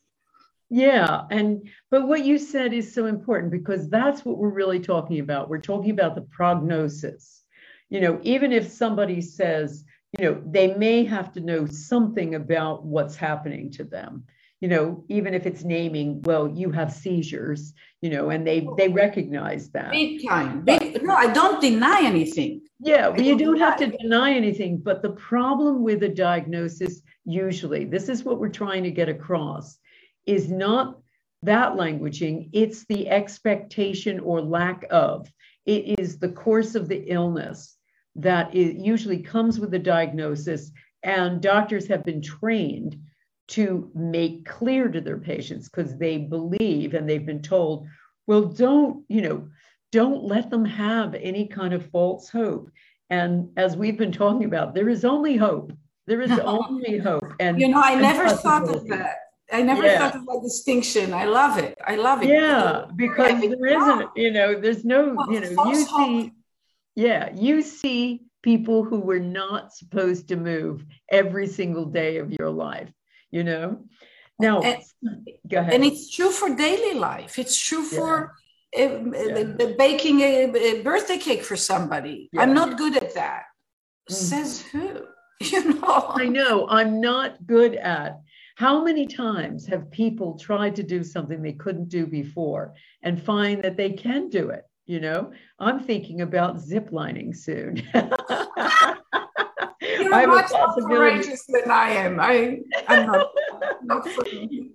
Yeah. And, but what you said is so important because that's what we're really talking about. We're talking about the prognosis. You know, even if somebody says, you know, they may have to know something about what's happening to them. You know, even if it's naming, well, you have seizures, you know, and they oh. they recognize that. Big time. Big, no, I don't deny anything. Yeah, well, you don't have to deny anything. But the problem with a diagnosis, usually, this is what we're trying to get across is not that languaging, it's the expectation or lack of. It is the course of the illness that it usually comes with a diagnosis, and doctors have been trained to make clear to their patients because they believe and they've been told, well, don't, you know, don't let them have any kind of false hope. And as we've been talking about, there is only hope. There is (laughs) only hope. And you know, I never thought of that. I never yeah. thought of that distinction. I love it. I love it. Yeah, because there isn't, you know, there's no, you know, you see, yeah, you see people who were not supposed to move every single day of your life, you know. Now, and, go ahead. And it's true for daily life. It's true for yeah. uh, yeah. baking a, a, birthday cake for somebody. I'm not good at that. Mm. Says who? (laughs) You know. I know. I'm not good at how many times have people tried to do something they couldn't do before and find that they can do it? You know, I'm thinking about ziplining soon. (laughs) You're much more courageous than I am. I, I'm not. not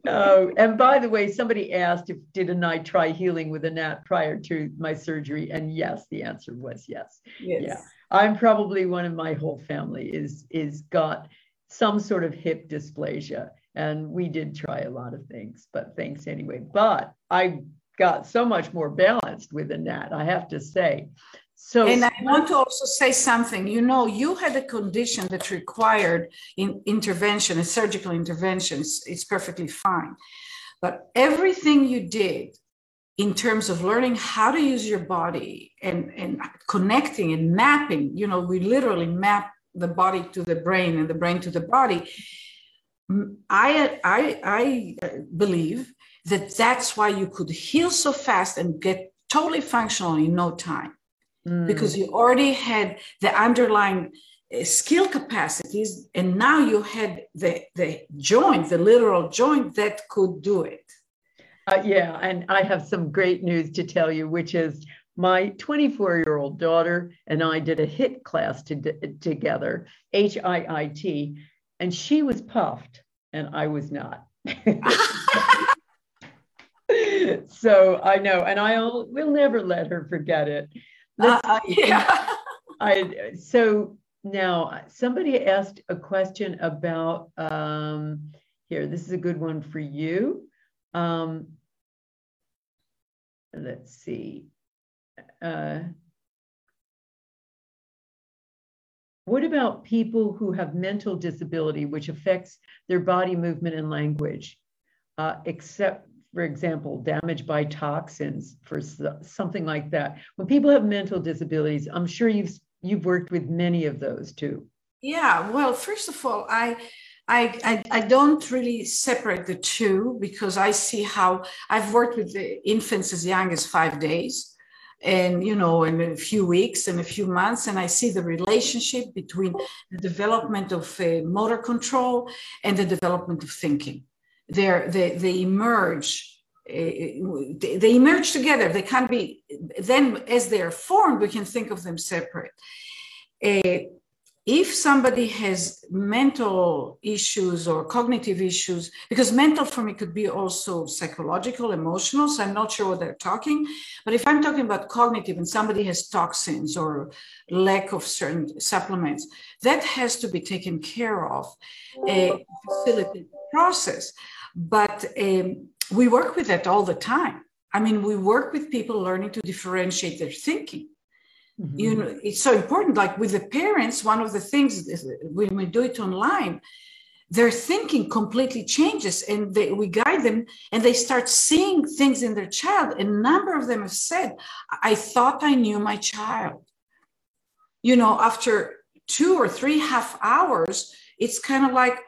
oh, and by the way, somebody asked if didn't I try healing with Anat prior to my surgery, and yes, the answer was yes. Yes. Yeah, I'm probably one of my whole family is is got some sort of hip dysplasia and we did try a lot of things, but thanks anyway. But I got so much more balanced with the Anat, I have to say. So, and I want to also say something. You know, you had a condition that required in intervention, a surgical intervention. It's, it's perfectly fine. But everything you did in terms of learning how to use your body and, and connecting and mapping, you know, we literally map the body to the brain and the brain to the body I, I, I uh, believe that that's why you could heal so fast and get totally functional in no time mm. because you already had the underlying uh, skill capacities and now you had the, the joint, the literal joint that could do it. Uh, yeah, and I have some great news to tell you, which is my 24 year old daughter and I did a HIIT class to, together, H I I T, and she was puffed and I was not. (laughs) (laughs) so I know, and i'll we'll never let her forget it. Uh, yeah. (laughs) I so now somebody asked a question about um, here. This is a good one for you. Um, let's see. Uh, what about people who have mental disability, which affects their body movement and language, uh, except, for example, damage by toxins, for something like that? When people have mental disabilities, I'm sure you've you've worked with many of those too. Yeah. Well, first of all, I I, I, I, don't really separate the two because I see how I've worked with infants as young as five days and you know in a few weeks and a few months and i see the relationship between the development of uh, motor control and the development of thinking They're, they they emerge uh, they emerge together. They can't be then as they are formed we can think of them separate. Uh, if somebody has mental issues or cognitive issues, because mental for me could be also psychological, emotional, so I'm not sure what they're talking. But if I'm talking about cognitive and somebody has toxins or lack of certain supplements, that has to be taken care of, a facilitated process. But um, we work with that all the time. I mean, we work with people learning to differentiate their thinking Mm-hmm. You know, it's so important. Like with the parents, one of the things when we do it online, their thinking completely changes and they, we guide them and they start seeing things in their child. A number of them have said, I thought I knew my child. You know, after two or three half hours, it's kind of like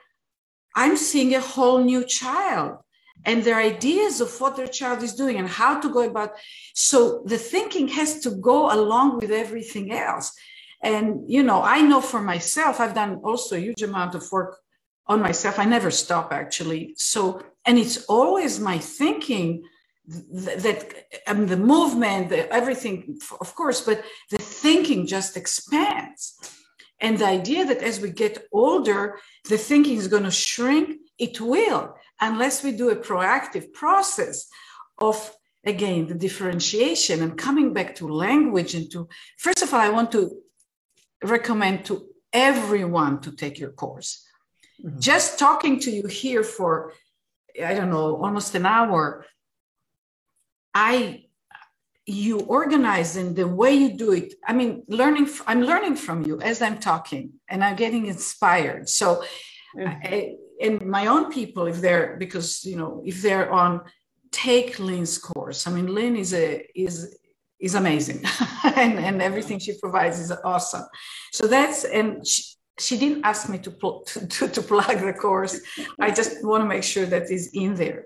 I'm seeing a whole new child and their ideas of what their child is doing and how to go about. So the thinking has to go along with everything else. And, you know, I know for myself, I've done also a huge amount of work on myself. I never stop actually. So, and it's always my thinking that um, the movement, the, everything, of course, but the thinking just expands. And the idea that as we get older, the thinking is going to shrink, it will unless we do a proactive process of again the differentiation and coming back to language and to first of all i want to recommend to everyone to take your course mm-hmm. just talking to you here for i don't know almost an hour i you organize in the way you do it i mean learning i'm learning from you as i'm talking and i'm getting inspired so mm-hmm. I, and my own people, if they're because you know if they're on take Lynne's course. I mean, Lynn is a is is amazing, (laughs) and and everything she provides is awesome. So that's and. She, she didn't ask me to, pl- (laughs) to, to plug the course. I just want to make sure that is in there.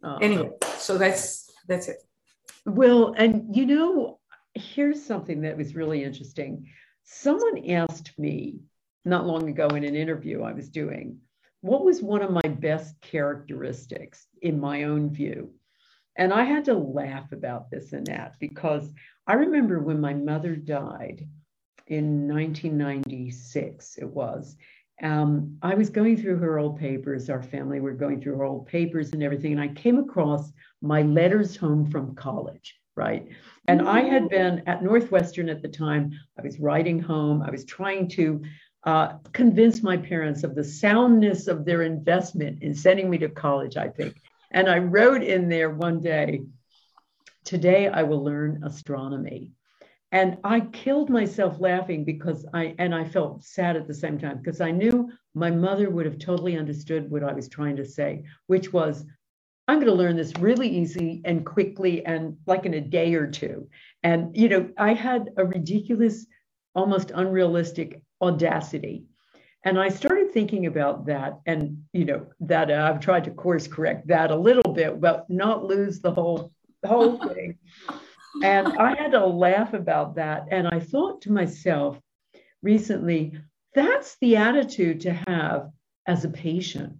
Uh, anyway, so that's that's it. Well, and you know, here's something that was really interesting. Someone asked me not long ago in an interview I was doing, what was one of my best characteristics in my own view? And I had to laugh about this and that because I remember when my mother died in 1996, it was. Um, I was going through her old papers. Our family were going through her old papers and everything. And I came across my letters home from college, right? And I had been at Northwestern at the time. I was writing home. I was trying to uh, convince my parents of the soundness of their investment in sending me to college, I think. And I wrote in there one day, Today I will learn astronomy. And I killed myself laughing because I, and I felt sad at the same time because I knew my mother would have totally understood what I was trying to say, which was, I'm going to learn this really easy and quickly and like in a day or two. And, you know, I had a ridiculous, almost unrealistic audacity. And I started thinking about that, and you know that uh, I've tried to course correct that a little bit, but not lose the whole whole (laughs) thing. and I had to laugh about that. And I thought to myself recently, that's the attitude to have as a patient.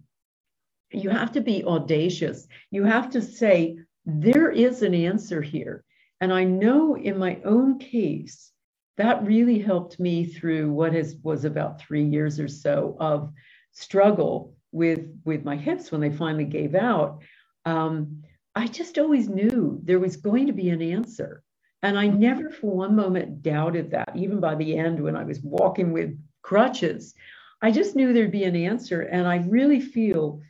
You have to be audacious. You have to say, there is an answer here. And I know in my own case, that really helped me through what was about three years or so of struggle with with my hips when they finally gave out. Um, i just always knew there was going to be an answer. And i never for one moment doubted that even by the end when i was walking with crutches. I just knew there'd be an answer. And i really feel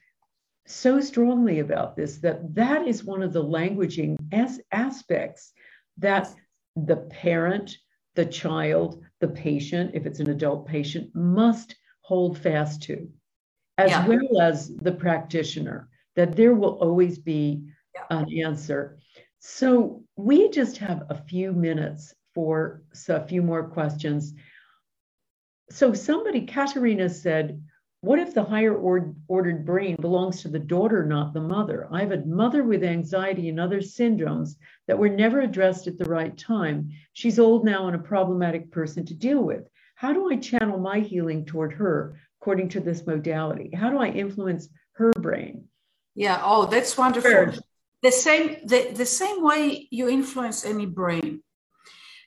so strongly about this that that is one of the languaging as aspects that the parent, the child, the patient, if it's an adult patient, must hold fast to, as yeah. well as the practitioner, that there will always be yeah. an answer. So we just have a few minutes for a few more questions. So somebody, Katerina said, what if the higher or- ordered brain belongs to the daughter, not the mother? I have a mother with anxiety and other syndromes that were never addressed at the right time. She's old now and a problematic person to deal with. How do I channel my healing toward her according to this modality? How do I influence her brain? Yeah, oh, that's wonderful. Sure. The same the, the same way you influence any brain.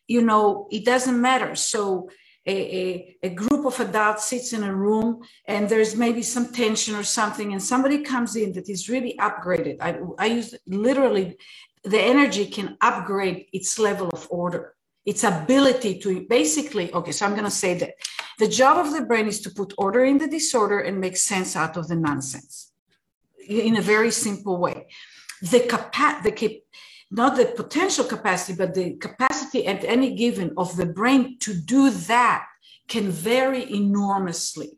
You know, it doesn't matter. So a, a, a, group of adults sits in a room and there's maybe some tension or something and somebody comes in that is really upgraded. I, I use literally the energy can upgrade its level of order. Its ability to basically okay so i'm going to say that. The job of the brain is to put order in the disorder and make sense out of the nonsense in a very simple way. The capa- the cap- not the potential capacity, but the capacity at any given of the brain to do that can vary enormously.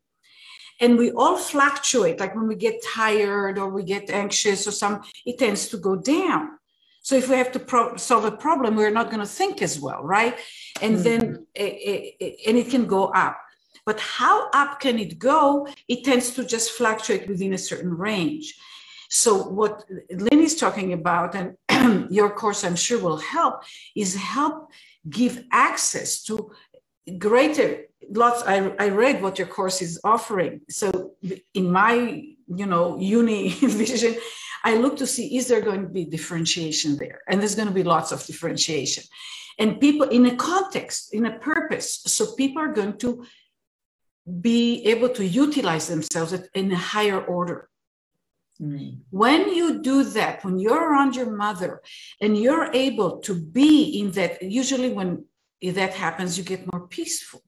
And we all fluctuate, like when we get tired or we get anxious or some, it tends to go down. So if we have to pro- solve a problem, we're not going to think as well, right? And mm-hmm. then, it, it, and it can go up. But how up can it go? It tends to just fluctuate within a certain range. So what Lynne is talking about, and (clears throat) your course I'm sure will help, is help give access to greater lots. I, I read what your course is offering. So in my you know uni (laughs) vision, I look to see is there going to be differentiation there, and there's going to be lots of differentiation, and people in a context, in a purpose. So people are going to be able to utilize themselves in a higher order Mm. When you do that, when you're around your mother and you're able to be in that, usually when that happens, you get more peaceful.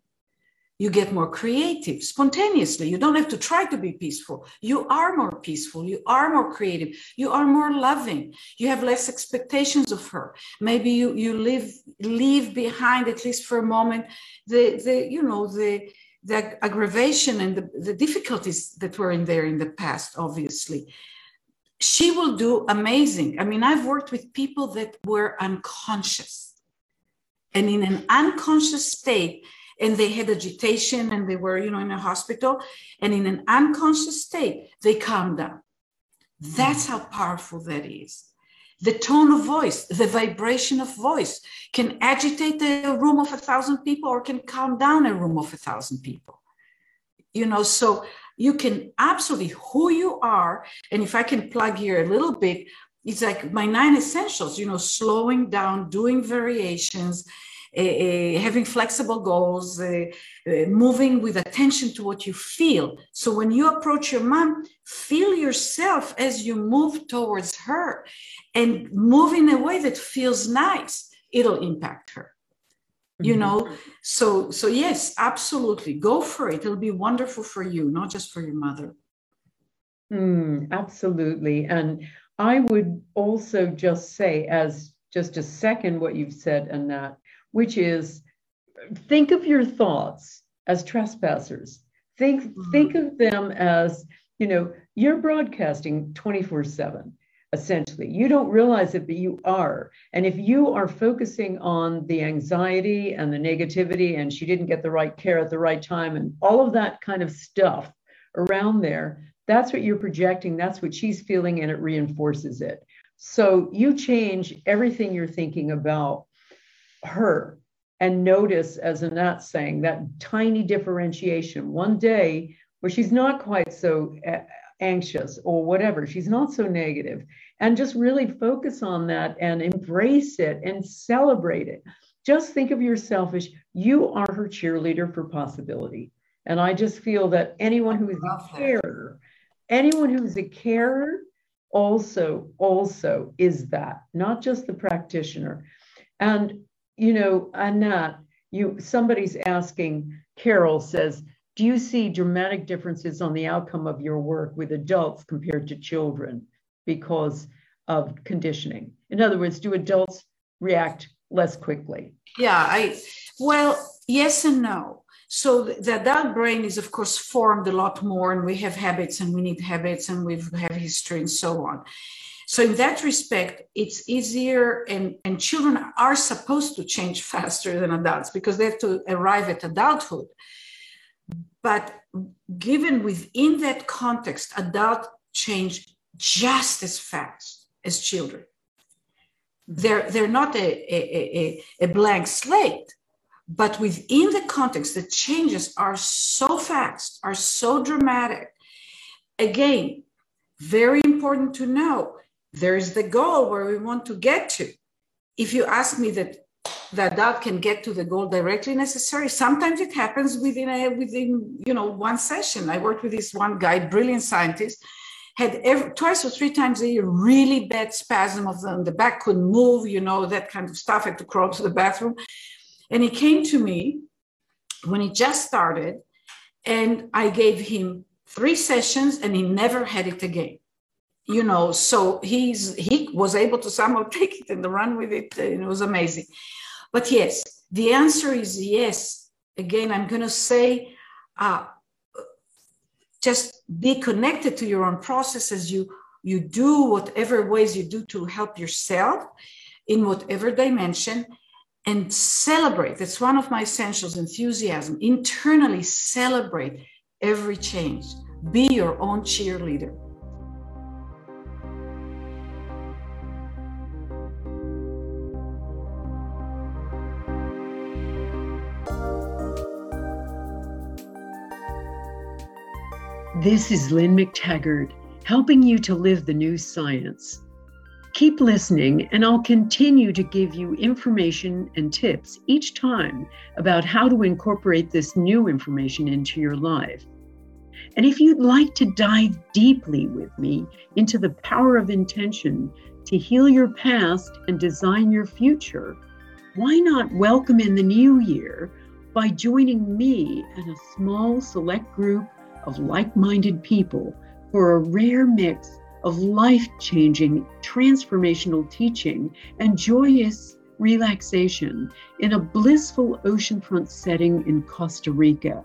You get more creative spontaneously. You don't have to try to be peaceful. You are more peaceful. You are more creative. You are more loving. You have less expectations of her. Maybe you you leave leave behind at least for a moment the the you know the the aggravation and the, the difficulties that were in there in the past, obviously. She will do amazing. I mean, I've worked with people that were unconscious and in an unconscious state, and they had agitation and they were, you know, in a hospital, and in an unconscious state, they calmed down. That's how powerful that is the tone of voice, the vibration of voice can agitate a room of a thousand people or can calm down a room of a thousand people. You know, so you can absolutely who you are. And if I can plug here a little bit, it's like my nine essentials, you know, slowing down, doing variations, uh, having flexible goals, uh, uh, moving with attention to what you feel. So when you approach your mom, feel yourself as you move towards her and move in a way that feels nice. It'll impact her. Mm-hmm. You know, so so yes, absolutely, go for it. It'll be wonderful for you, not just for your mother. Mm, absolutely, and I would also just say, as just a second, what you've said, Anat, which is think of your thoughts as trespassers. Think mm-hmm. think of them as, you know, you're broadcasting 24/7 essentially. You don't realize it, but you are. And if you are focusing on the anxiety and the negativity, and she didn't get the right care at the right time, and all of that kind of stuff around there, that's what you're projecting. That's what she's feeling, and it reinforces it. So you change everything you're thinking about her and notice, as Anat saying, that tiny differentiation. One day where she's not quite so anxious or whatever, she's not so negative, and just really focus on that and embrace it and celebrate it. Just think of yourself as you are her cheerleader for possibility. And I just feel that anyone who is a carer, anyone who's a carer also also is that, not just the practitioner. And you know, Anat, you somebody's asking, Carol says, do you see dramatic differences on the outcome of your work with adults compared to children because of conditioning? In other words, do adults react less quickly? Yeah, I well, yes and no. So the adult brain is, of course, formed a lot more, and we have habits, and we need habits, and we have history, and so on. So in that respect, it's easier, and, and children are supposed to change (laughs) faster than adults because they have to arrive at adulthood. But given within that context, adult change just as fast as children. They're, they're not a, a, a, a blank slate, but within the context, the changes are so fast, are so dramatic. Again, very important to know there's the goal where we want to get to. If you ask me that the adult can get to the goal directly necessary, sometimes it happens within a within you know one session. I worked with this one guy, brilliant scientist, had every, twice or three times a year really bad spasm of the, the back, couldn't move, you know, that kind of stuff, had to crawl to the bathroom. And he came to me when he just started, and I gave him three sessions, and he never had it again you know so he's he was able to somehow (laughs) take it and run with it and it was amazing but yes the answer is yes. Again i'm going to say uh, just be connected to your own processes. You you do whatever ways you do to help yourself in whatever dimension and celebrate. That's one of my essentials enthusiasm. Internally celebrate every change. Be your own cheerleader This is Lynne McTaggart, helping you to live the new science. Keep listening, and I'll continue to give you information and tips each time about how to incorporate this new information into your life. And if you'd like to dive deeply with me into the power of intention to heal your past and design your future, why not welcome in the new year by joining me and a small select group of like minded people for a rare mix of life changing, transformational teaching and joyous relaxation in a blissful oceanfront setting in Costa Rica.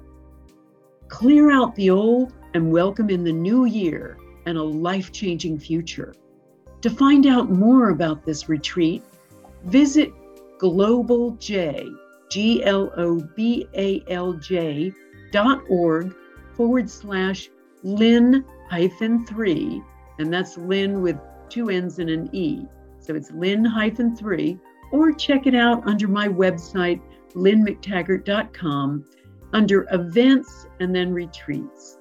Clear out the old and welcome in the new year and a life changing future. To find out more about this retreat, visit globalj, G L O B A L J dot org forward slash Lynne hyphen three, and that's Lynn with two N's and an E. So it's Lynne hyphen three, or check it out under my website, lynnemctaggart.com, under events and then retreats.